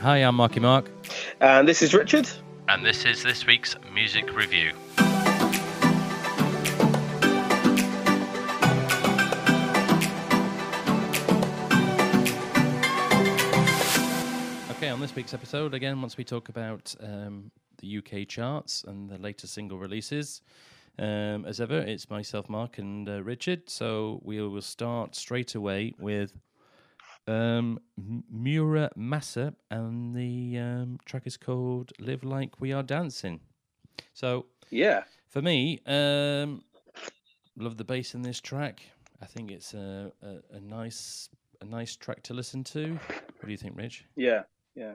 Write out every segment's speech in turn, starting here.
Hi, I'm Marky Mark. And this is Richard. And this is this week's music review. Okay, on this week's episode, again, once we talk about um, the UK charts and the latest single releases, um, as ever, it's myself, Mark, and uh, Richard. So we will start straight away with um, Mura Masa, and the um, track is called "Live Like We Are Dancing." So yeah, for me, um, love the bass in this track. I think it's a, a, a nice a nice track to listen to. What do you think, Rich? Yeah, yeah,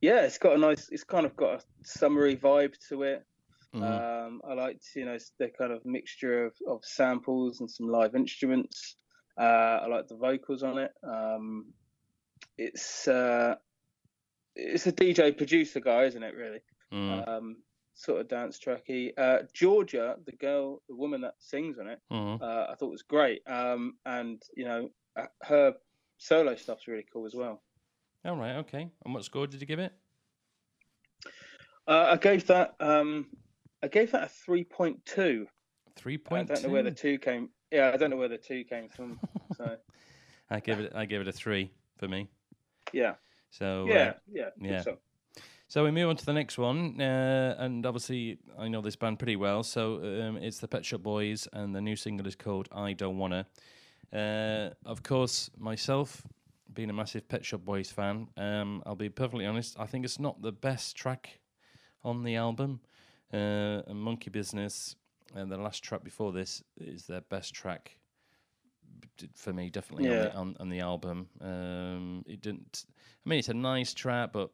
yeah. It's got a nice. It's kind of got a summery vibe to it. Mm-hmm. Um, I liked, you know, the kind of mixture of, of samples and some live instruments. Uh, I like the vocals on it. Um, it's uh, it's a DJ producer guy, isn't it? Really, mm. um, sort of dance tracky. Uh, Georgia, the girl, the woman that sings on it, mm. uh, I thought was great. Um, and you know, uh, her solo stuff's really cool as well. All right, okay. And what score did you give it? Uh, I gave that. Um, I gave that a three point two. Three point. I don't know where the two came. Yeah, I don't know where the two came from. So I give it. I give it a three for me. Yeah. So yeah, uh, yeah, yeah. So. so. we move on to the next one, uh, and obviously I know this band pretty well. So um, it's the Pet Shop Boys, and the new single is called "I Don't Wanna." Uh, of course, myself being a massive Pet Shop Boys fan, um, I'll be perfectly honest. I think it's not the best track on the album. Uh, Monkey Business and the last track before this is their best track for me, definitely yeah. on, the, on, on, the album. Um, it didn't. I mean, it's a nice track, but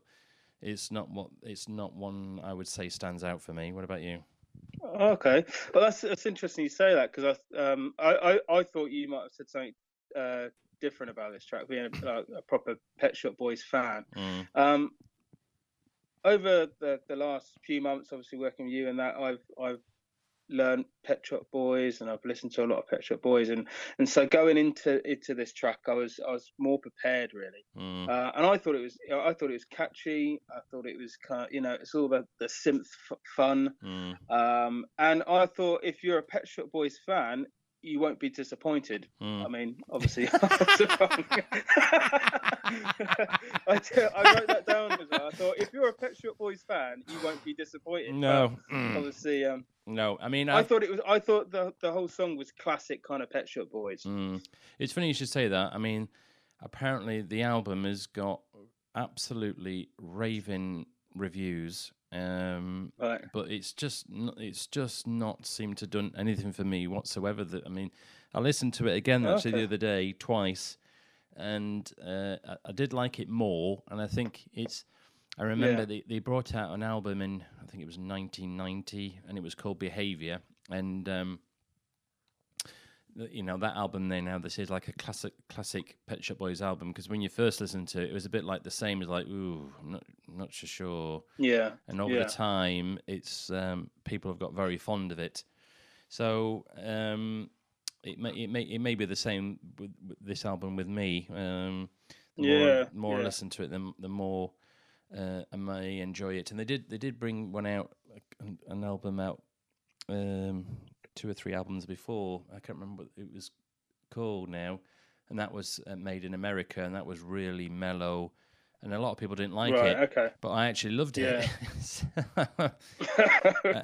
it's not what it's not one I would say stands out for me. What about you? Okay, well that's that's interesting you say that because I, um, I, I I thought you might have said something uh, different about this track, being a, a proper Pet Shop Boys fan. Mm. Um, over the, the last few months, obviously working with you and that, I've I've learned Pet Shop Boys and I've listened to a lot of Pet Shop Boys and and so going into into this track, I was I was more prepared really, mm. uh, and I thought it was I thought it was catchy. I thought it was kind of, you know it's all about the synth f- fun, mm. um, and I thought if you're a Pet Shop Boys fan, you won't be disappointed. Mm. I mean, obviously, I, wrote that down as well. I thought if you're a Pet Shop Boys fan, you won't be disappointed. No, mm. obviously, um, no. I mean, I, I, thought it was. I thought the the whole song was classic kind of Pet Shop Boys. Mm. It's funny you should say that. I mean, apparently the album has got absolutely raving reviews um, right. But it's just it's just not seemed to done anything for me whatsoever. That I mean, I listened to it again actually okay. the other day twice, and uh, I, I, did like it more. And I think it's. I remember yeah. they, they brought out an album in I think it was 1990, and it was called Behavior, and um, you know that album there now this is like a classic classic Pet Shop Boys album because when you first listened to it it was a bit like the same as like ooh I'm not not so sure yeah and over yeah. the time it's um, people have got very fond of it so um, it may it may it may be the same with, with this album with me um, the yeah more, more yeah. I listen to it the, the more uh, I may enjoy it and they did they did bring one out an album out um, two or three albums before. I can't remember what it was called now, and that was uh, made in America, and that was really mellow. And a lot of people didn't like right, it, okay. but I actually loved it,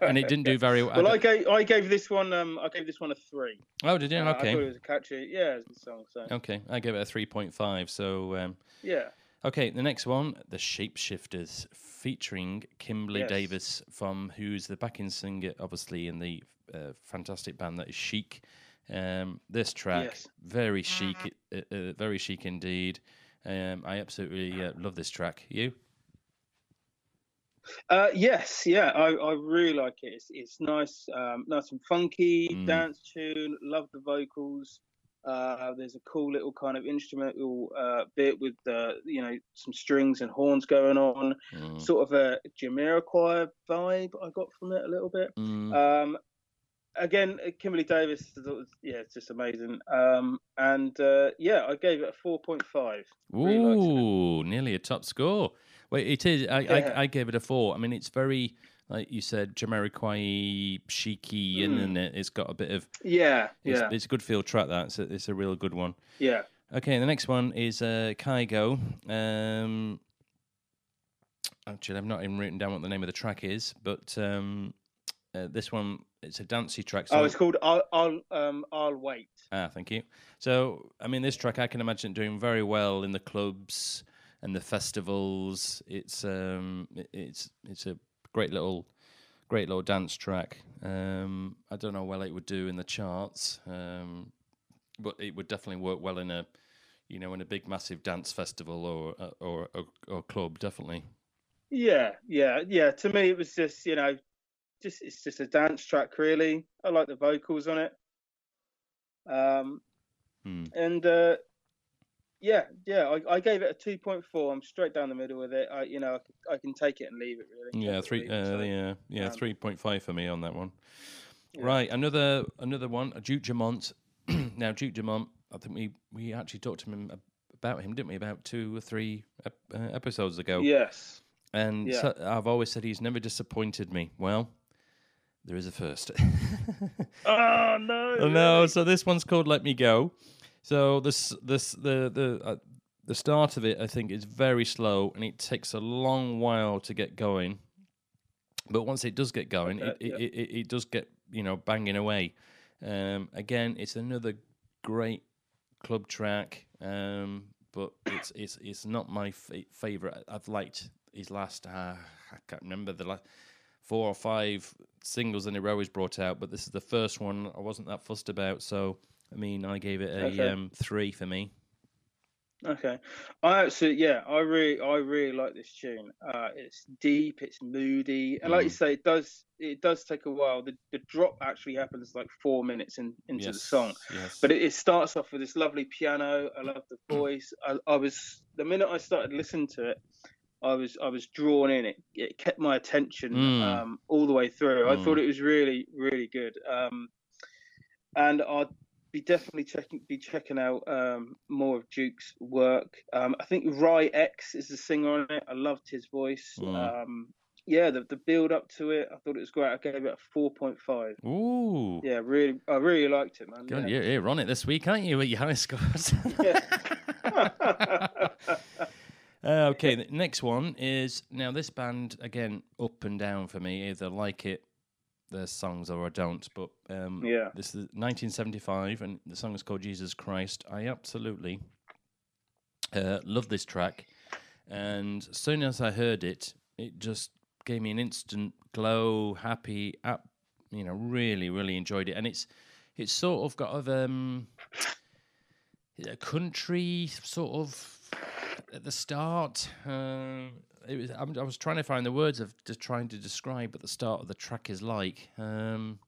and it didn't do very well. Well, I, I gave I gave this one um I gave this one a three. Oh, did you? Uh, okay. I thought it was a catchy, yeah, song. So. Okay, I gave it a three point five. So um, yeah. Okay, the next one, the Shapeshifters, featuring Kimberly yes. Davis from who's the backing singer, obviously in the uh, fantastic band that is Chic. Um, this track, yes. very chic, uh, uh, very chic indeed. Um, I absolutely uh, love this track. You? Uh, yes, yeah, I, I really like it. It's, it's nice, um, nice and funky mm. dance tune. Love the vocals. Uh, there's a cool little kind of instrumental uh, bit with uh, you know some strings and horns going on, mm. sort of a Jamiroquai vibe I got from it a little bit. Mm. Um, again, Kimberly Davis, yeah, it's just amazing. Um, and uh, yeah, I gave it a four point five. Ooh, really nearly a top score. Well, it is. I, Yeah. I, I gave it a four. I mean, it's very, like you said, Jamiroquai, cheeky, isn't it? It's got a bit of. Yeah, It's, yeah, it's a good feel track. That it's a, it's a real good one. yeah. Okay, the next one is uh, Kygo. Um, actually, I've not even written down what the name of the track is, but um, uh, this one it's a dancey track. So, oh, it's called I'll, I'll um I'll wait. ah, thank you. So, I mean, this track I can imagine doing very well in the clubs and the festivals. It's um, it's it's a great little, great little dance track. Um, I don't know well it would do in the charts, um, but it would definitely work well in a, you know, in a big massive dance festival or uh, or or, or club. Definitely. Yeah, yeah, yeah. To me, it was just you know, just it's just a dance track. Really, I like the vocals on it. Um, Hmm. and uh, yeah, yeah, I, I gave it a two point four. I'm straight down the middle with it. I, you know, I, can- I can take it and leave it really. Yeah, Take it or three. Uh, so, yeah, yeah, um, three point five for me on that one. yeah. Right, another another one, a Duke Dumont. now Duke Dumont, I think we we actually talked to him about him, didn't we? About two or three uh, episodes ago. Yes. And Yeah. so I've always said he's never disappointed me. Well, there is a first. Oh no. Oh, no, really? so this one's called "Let Me Go." So this this the the uh, the start of it, I think, is very slow, and it takes a long while to get going. But once it does get going, Okay, it, it, yeah. it, it, it does get you know banging away. Um, again, it's another great club track, um, but it's it's it's not my fa- favorite. I've liked his last. Uh, I can't remember the last four or five singles in a row he's brought out, but this is the first one I wasn't that fussed about. So, I mean, I gave it a Okay. um, three for me. Okay, I actually, yeah, I really, I really like this tune. Uh, it's deep, it's moody, and like you Mm. say, it does, it does take a while. The the drop actually happens like four minutes in, into the song, yes. but it, it starts off with this lovely piano. I love the voice. I, I was the minute I started listening to it, I was I was drawn in. It it kept my attention Mm. um, all the way through. I Mm. thought it was really, really good. Um, and I'd be definitely checking be checking out um, more of Duke's work. Um, I think Rye X is the singer on it. I loved his voice. Mm. Um, yeah, the the build up to it, I thought it was great. I gave it a four point five. Ooh. Yeah, really, I really liked it, man. Yeah. you're, you're on it this week, aren't you, with your high scores? Uh, okay, the next one is now this band again up and down for me. Either like it, their songs, or I don't. But um, Yeah. this is 1975, and the song is called Jesus Christ. I absolutely uh, love this track, and as soon as I heard it, it just gave me an instant glow, happy. Up, you know, really, really enjoyed it, and it's it's sort of got of um a country sort of at the start. Uh, it was, I'm, I was trying to find the words of just trying to describe what the start of the track is like. Um,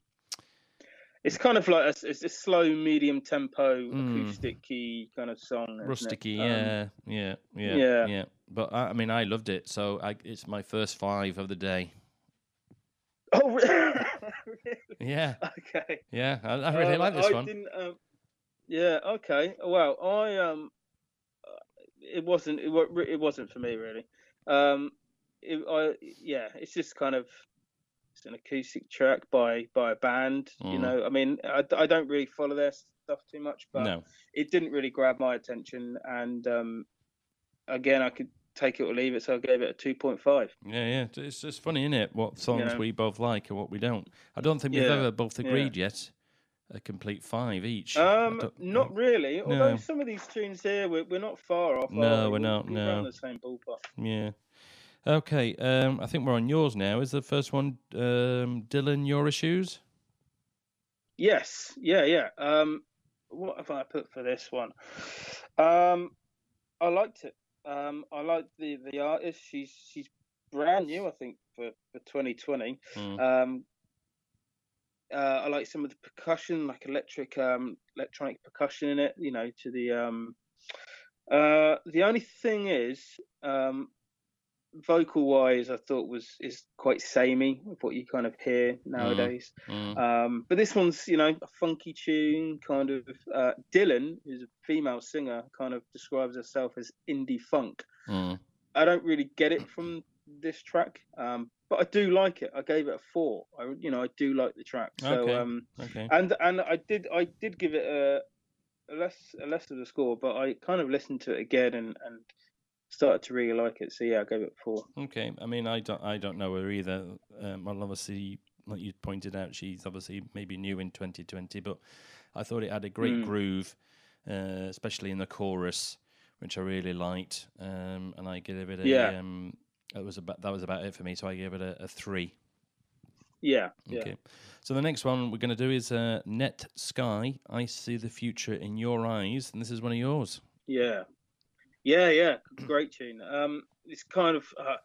It's kind of like a, it's a slow, medium tempo, Mm. acoustic-y kind of song. isn't rusticy, Um, yeah, yeah, yeah, yeah. yeah. But I, I mean, I loved it, so I, it's my first five of the day. Oh, really? Yeah, Okay. yeah, I, I really Um, like this I one. Didn't, um, yeah. Okay. Well, I um, uh, it wasn't it, it wasn't for me really. Um, it, I yeah, it's just kind of it's an acoustic track by by a band. You Mm. know, I mean, I, I don't really follow their stuff too much, but No, it didn't really grab my attention. And um, again, I could take it or leave it, so I gave it a two point five. yeah, yeah. It's- just funny, isn't it? What songs know. we both like and what we don't. I don't think we've Yeah, ever both yeah. agreed yet. A complete five each. Um, not really. Although No. some of these tunes here, we're, we're not far off. No, we? we're not, We're no. around the same ballpark. Yeah. Okay. Um, I think we're on yours now. Is the first one um, Dylan Your Issues? Yes, yeah, yeah. Um, what have I put for this one? Um, I liked it. Um, I liked the the artist. She's she's brand new, I think, for for 2020. Mm. Um, uh, I like some of the percussion, like electric, um, electronic percussion in it. You know, to the um, uh, the only thing is, um, vocal wise, I thought was is quite samey with what you kind of hear nowadays. Mm. Um, but this one's, you know, a funky tune, kind of. Uh, Dylan, who's a female singer, kind of describes herself as indie funk. Mm. I don't really get it from this track, um, but I do like it. I gave it a four. I, you know, I do like the track. So, Okay. um, Okay. and and I did I did give it a, a less a less of a score, but I kind of listened to it again and and started to really like it. So yeah, I gave it a four. Okay, I mean, I don't, I don't know her either. Um, well, obviously, like you pointed out, she's obviously maybe new in 2020, but I thought it had a great Mm. groove, uh, especially in the chorus, which I really liked. Um, and I gave it a, Yeah. um, that was about that was about it for me. So I gave it a, a three. Yeah, yeah. Okay. So the next one we're going to do is uh, Net Sky. I see the future in your eyes, and this is one of yours. Yeah, yeah, yeah. Great tune. Um, it's kind of uh,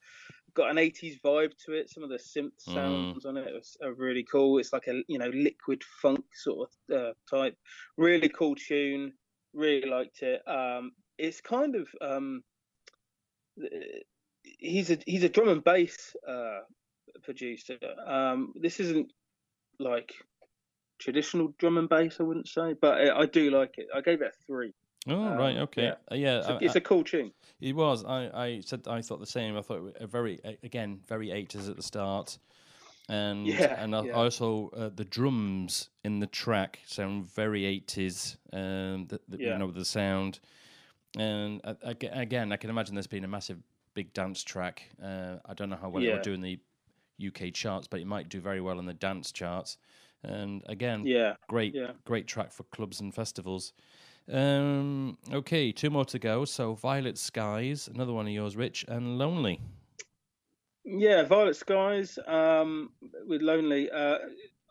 got an '80s vibe to it. Some of the synth Mm. sounds on it are, are really cool. It's like a you know liquid funk sort of uh, type. Really cool tune. Really liked it. Um, it's kind of um, he's a he's a drum and bass uh, producer. Um, this isn't like traditional drum and bass, I wouldn't say, but I, I do like it. I gave it a three. Oh Um, right, okay, yeah. Uh, yeah. It's I- a, it's a cool tune. It was. I, I said I thought the same. I thought it was a very again very eighties at the start, and Yeah, and I- yeah. also uh, the drums in the track sound very eighties. Um, the, the, Yeah. you know the sound, and uh, again I can imagine this being a massive big dance track. Uh, I don't know how well it Yeah. would do in the UK charts, but it might do very well in the dance charts. And again, Yeah, great yeah. great track for clubs and festivals. Um, okay, two more to go. So Violet Skies, another one of yours, Rich, and Lonely. Yeah, Violet Skies um, with Lonely. Uh,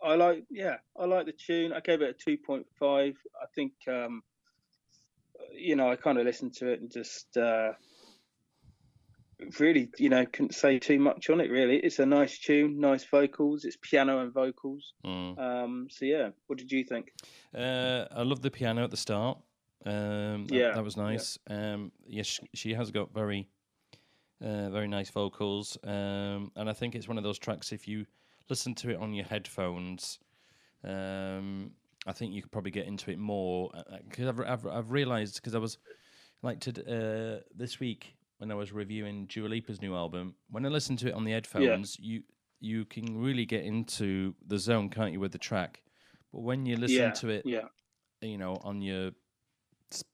I like, yeah, I like the tune. I gave it a two point five. I think, um, you know, I kind of listened to it and just uh, really, you know, couldn't say too much on it. Really, it's a nice tune, nice vocals. It's piano and vocals. Mm. Um, so yeah, what did you think? Uh, I love the piano at the start. Um, that, Yeah, that was yeah. nice. Um, yes, she, she has got very, uh, very nice vocals. Um, and I think it's one of those tracks. If you listen to it on your headphones, um, I think you could probably get into it more. Because I've, I've I've realised because I was like to uh, this week when I was reviewing Dua Lipa's new album. When I listened to it on the headphones, you you can really get into the zone, can't you, with the track? But when you listen yeah, to it yeah, you know, on your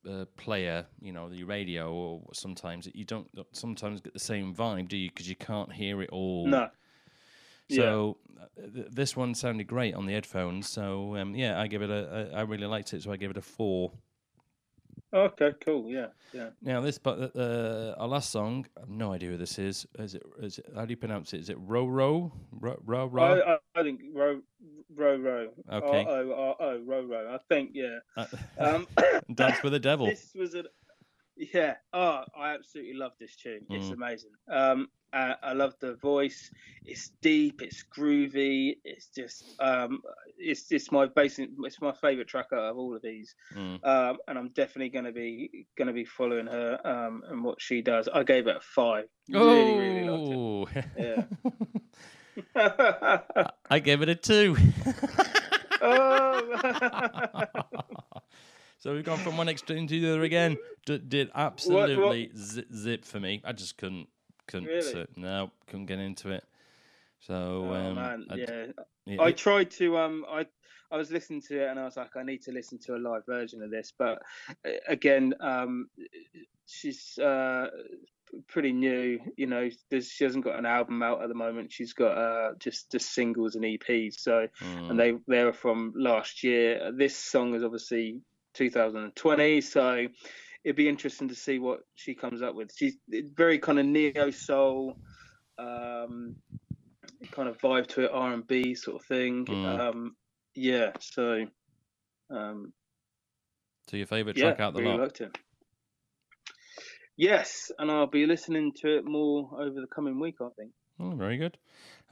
uh, player, you know, the radio, or sometimes you don't sometimes get the same vibe, do you? Because you can't hear it all. no. So uh, th- this one sounded great on the headphones. So um, yeah, I give it a, a. I really liked it, so I give it a four. Okay, cool, yeah, yeah. Now this, but uh, our last song, I have no idea who this is. Is it? Is it? How do you pronounce it? Is it Ro Ro Ro Ro? Ro? I, I, I think row, row, row. Okay. R O R O, row, row. I think, yeah. Uh, Um, Dance with the Devil. This was a yeah. Oh, I absolutely love this tune. It's Mm. amazing. Um, I, I love the voice. It's deep. It's groovy. It's just um, it's it's my basic. It's my favorite track out of all of these. Mm. Um, and I'm definitely gonna be gonna be following her um and what she does. I gave it a five. Really, really liked Oh, Yeah. it. I gave it a two. oh. so we've gone from one extreme to the other again. D- did absolutely Zip, zip for me. I just couldn't, couldn't. Really? Uh, no, couldn't get into it. So Oh, um, man, I yeah. it- I tried to um I I was listening to it and I was like I need to listen to a live version of this but again um she's uh pretty new you know there's, she hasn't got an album out at the moment she's got uh just just singles and EPs so mm, and they they were from last year this song is obviously 2020 so it'd be interesting to see what she comes up with she's very kind of neo soul um kind of vibe to it r&b sort of thing Mm. um yeah so um so your favourite yeah track out the really lot? liked it yes and i'll be listening to it more over the coming week i think Oh, very good.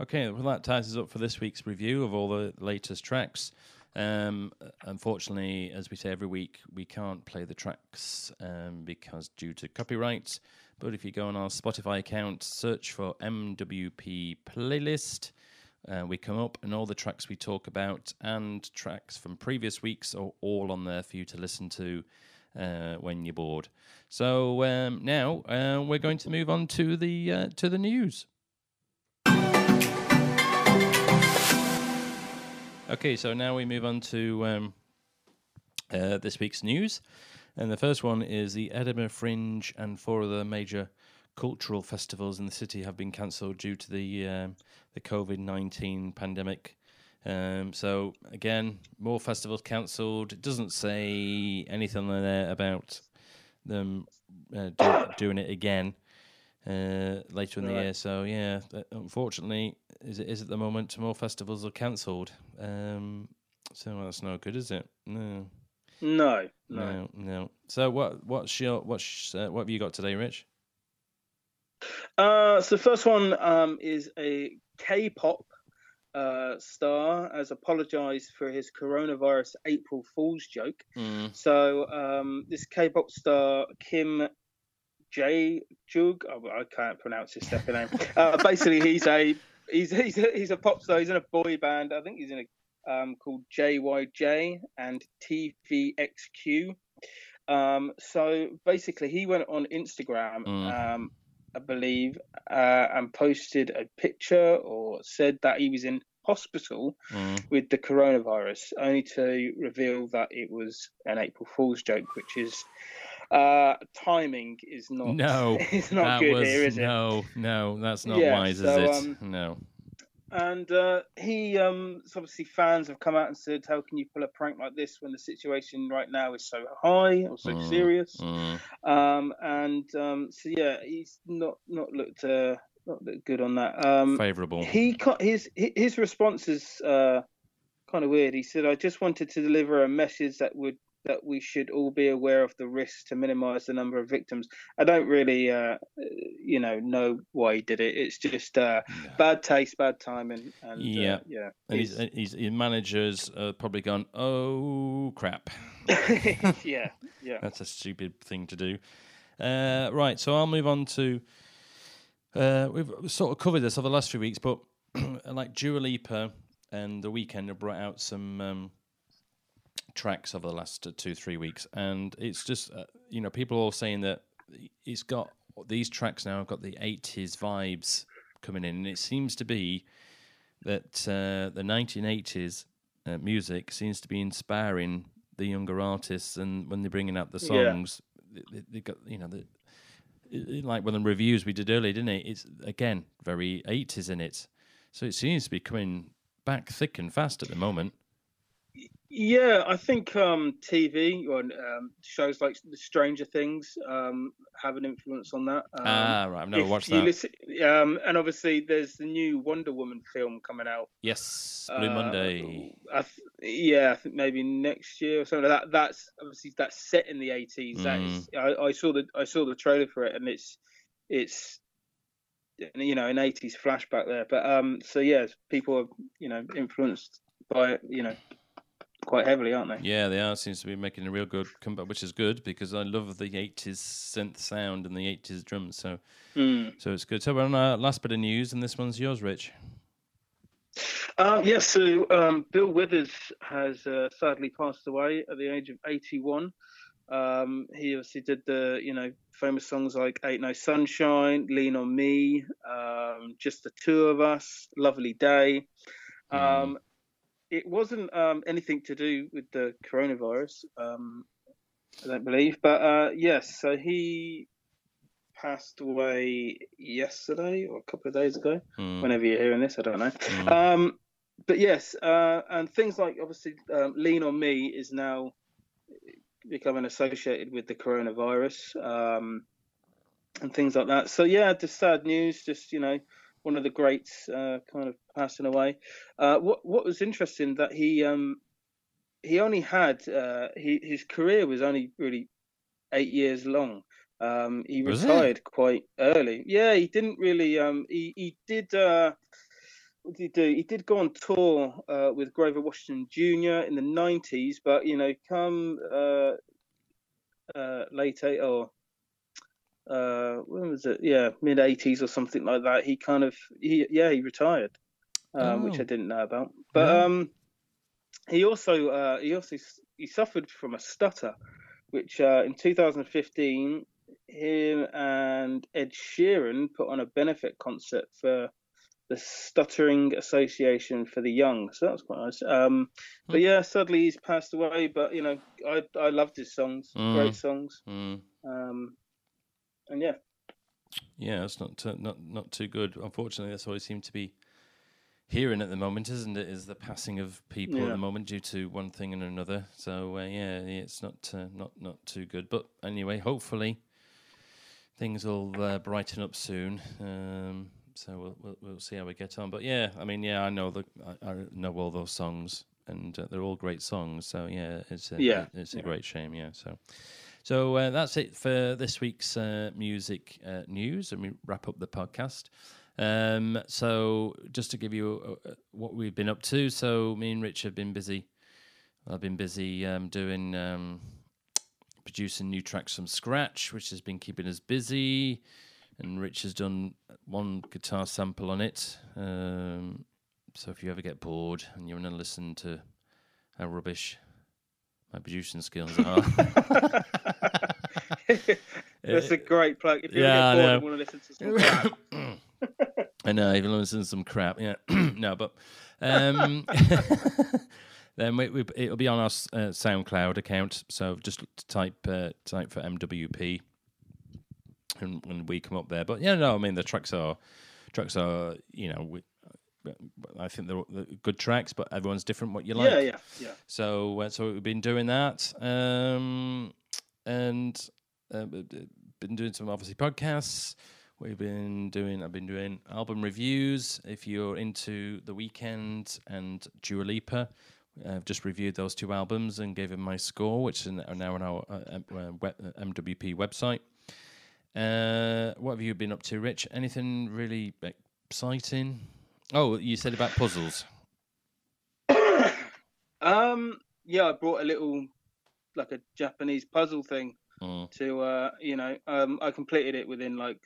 Okay, well, that ties us up for this week's review of all the latest tracks. Um, unfortunately, as we say every week, we can't play the tracks um, because due to copyright. But if you go on our Spotify account, search for MWP playlist, uh, we come up, and all the tracks we talk about and tracks from previous weeks are all on there for you to listen to. uh, when you're bored. So um, now uh, we're going to move on to the uh, to the news. Okay, so now we move on to um, uh, this week's news, and the first one is the Edinburgh Fringe and four other major cultural festivals in the city have been cancelled due to the um, the COVID nineteen pandemic. Um, so again, more festivals cancelled. It doesn't say anything there about them uh, do, doing it again uh, later in right. the year. So yeah, unfortunately, is it is at the moment more festivals are cancelled. Um, so that's no good, is it? No. No, no, no. no. So what what's your what's uh, what have you got today, Rich? Uh, so the first one um, is a K-pop uh, star has apologized for his coronavirus April Fool's joke. Mm. So um, this K-pop star Kim J Jug, oh, I can't pronounce his second name. Uh, basically, he's a he's he's a, he's a pop star. He's in a boy band. I think he's in a um, called JYJ and TVXQ. Um, so basically, he went on Instagram. Mm. Um, I believe, uh, and posted a picture or said that he was in hospital mm. with the coronavirus, only to reveal that it was an April Fool's joke, which is uh, timing is not no, it's not good was, here, is it? No, no, that's not yeah, wise, so, is it? Um, no and uh, he um, so obviously fans have come out and said, "How can you pull a prank like this when the situation right now is so high or so mm, serious?" Mm. Um, and um, so yeah, he's not not looked uh, not looked good on that. Um, Favorable. He his his response is uh, kind of weird. He said, "I just wanted to deliver a message that would that we should all be aware of the risks to minimize the number of victims. I don't really, uh, you know, know why he did it. It's just uh, yeah. bad taste, bad timing, and yeah, uh, yeah. And he's, he's, his managers uh, probably gone, oh crap. yeah, yeah. That's a stupid thing to do. Uh, right, so I'll move on to. Uh, we've sort of covered this over the last few weeks, but like Dua Lipa and the Weeknd have brought out some. Um, tracks over the last two three weeks, and it's just uh, you know people are all saying that it's got these tracks now have got the '80s vibes coming in, and it seems to be that uh, the 1980s uh, music seems to be inspiring the younger artists, and when they're bringing out the songs, yeah. they, they, got you know the. Like one of the reviews we did earlier, didn't it? It's again very 80s in it, so it seems to be coming back thick and fast at the moment. Yeah, I think um, TV or um, shows like Stranger Things um, have an influence on that. Um, ah, right. I've never watched that. Listen, um, and obviously, there's the new Wonder Woman film coming out. Yes, Blue uh, Monday. I th- yeah, I think maybe next year or something. Like that that's obviously that's set in the 80s. Mm. That is, I, I saw the I saw the trailer for it, and it's it's you know an 80s flashback there. But um, so yeah, people are you know influenced by you know quite heavily, aren't they? Yeah, they are. Seems to be making a real good comeback, which is good because I love the '80s synth sound and the '80s drums. So, mm. so it's good. So, we're on our last bit of news, and this one's yours, Rich. Um, yes, so um, Bill Withers has uh, sadly passed away at the age of 81. Um, he obviously did the, you know, famous songs like Ain't No Sunshine, Lean on Me, um, Just the Two of Us, Lovely Day. Mm it wasn't um, anything to do with the coronavirus, um, I don't believe. But uh, yes, so he passed away yesterday or a couple of days ago. Mm. Whenever you're hearing this, I don't know. Mm. Um, but yes, uh, and things like obviously um, "Lean on Me" is now becoming associated with the coronavirus um, and things like that. So yeah, just sad news. Just you know one of the greats uh, kind of passing away. Uh, what what was interesting that he um, he only had uh, he, his career was only really eight years long. Um, he was retired it? quite early. Yeah, he didn't really. Um, he he did. Uh, what did he do? He did go on tour uh, with Grover Washington Jr. in the '90s, but you know, come uh, uh, late or uh, when was it? Yeah, mid '80s or something like that. He kind of, he, yeah, he retired, um, oh. which I didn't know about. But um, he also, uh, he also, he suffered from a stutter. which uh, in 2015 him and Ed Sheeran put on a benefit concert for the Stuttering Association for the Young. So that's quite nice. Um, but hmm. yeah, sadly he's passed away. But you know, I I loved his songs, mm. great songs. Mm. Um, and yeah, yeah, it's not t- not not too good. Unfortunately, that's all we seem to be hearing at the moment, isn't it? Is the passing of people yeah. at the moment due to one thing and another. So uh, yeah, it's not uh, not not too good. But anyway, hopefully things will uh, brighten up soon. Um, so we'll, we'll, we'll see how we get on. But yeah, I mean, yeah, I know the I, I know all those songs, and uh, they're all great songs. So yeah, it's a, yeah, it's a yeah. great shame. Yeah, so. So uh, that's it for this week's uh, music uh, news, and we wrap up the podcast. Um, so just to give you uh, what we've been up to, so me and Rich have been busy. I've been busy um, doing um, producing new tracks from scratch, which has been keeping us busy and Rich has done one guitar sample on it. Um, so if you ever get bored and you want to listen to how rubbish my producing skills are. That's a great plug. If you yeah, get bored and want to listen to some crap. I know, even you want to listen to some crap, yeah. no, but um, then we, we, it'll be on our uh, SoundCloud account. So just type uh, type for MWP and when we come up there. But yeah, no, I mean the tracks are tracks are you know. We, I think they're, they're, good tracks, but everyone's different. What you like, yeah, yeah, yeah. So, uh, so we've been doing that, um, and uh, been doing some obviously podcasts. We've been doing. I've been doing album reviews. If you're into the Weeknd and Dua Lipa, I've just reviewed those two albums and gave them my score, which is now on our uh, MWP website. Uh, what have you been up to, Rich? Anything really exciting? Oh, you said about puzzles. um, yeah, I brought a little, like a Japanese puzzle thing mm. to, uh, you know, um, I completed it within like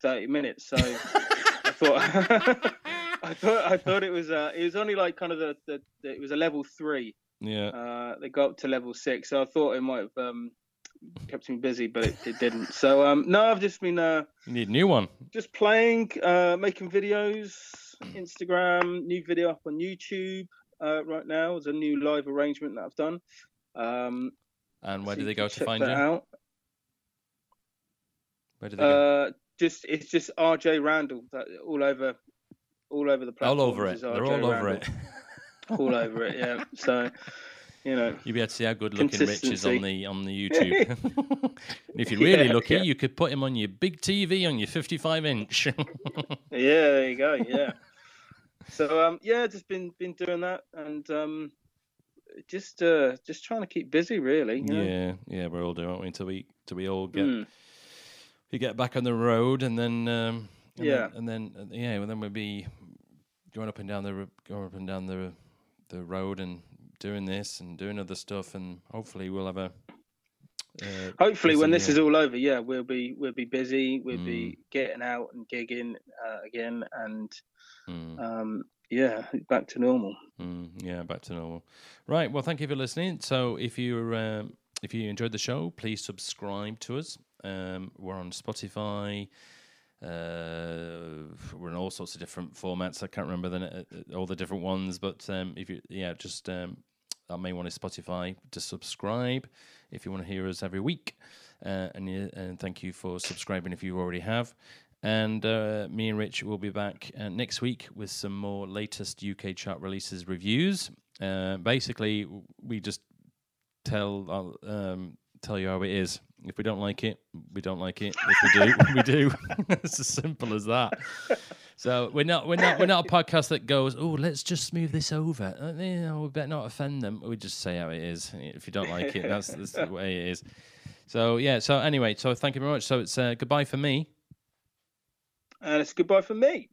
thirty minutes. So I thought, I thought, I thought it was, uh, it was only like kind of the, the, the it was a level three. Yeah. Uh, they got up to level six, so I thought it might have um kept me busy, but it, it didn't. So um, no, I've just been. Uh, you need a new one. Just playing, uh, making videos, Instagram, new video up on YouTube uh, right now. There's a new live arrangement that I've done. Um, and where so do they go to find you? Out. Where do they go? Uh, just it's just RJ Randall that, all over, all over the place. All over it. They're all Randall. over it. all over it. Yeah. So you know, you'll be able to see how good looking Rich is on the on the YouTube. if you're really yeah, lucky, yeah. you could put him on your big TV on your 55 inch. yeah, there you go. Yeah. So um, yeah, just been been doing that and um, just uh, just trying to keep busy, really. You know? Yeah, yeah, we're all doing, aren't we? Until we until we all get mm. we get back on the road, and then um, and yeah, then, and then yeah, and then we'll be going up and down the going up and down the the road and doing this and doing other stuff, and hopefully we'll have a. Uh, hopefully, when this is all over, yeah, we'll be we'll be busy. We'll mm. be getting out and gigging uh, again, and mm. um, yeah, back to normal. Mm, yeah, back to normal. Right. Well, thank you for listening. So, if you um, if you enjoyed the show, please subscribe to us. Um, we're on Spotify. Uh, we're in all sorts of different formats. I can't remember the, uh, all the different ones, but um, if you, yeah, just um, I may want to Spotify to subscribe if you want to hear us every week. Uh, and, and thank you for subscribing if you already have. And uh, me and Rich will be back uh, next week with some more latest UK chart releases reviews. Uh, basically, we just tell um, tell you how it is. If we don't like it, we don't like it. If we do, we do. it's as simple as that. So we're not we're not we're not a podcast that goes, oh, let's just smooth this over. Uh, you know, we better not offend them. We just say how it is. If you don't like it, that's, that's the way it is. So yeah. So anyway, so thank you very much. So it's uh, goodbye for me. And it's goodbye for me.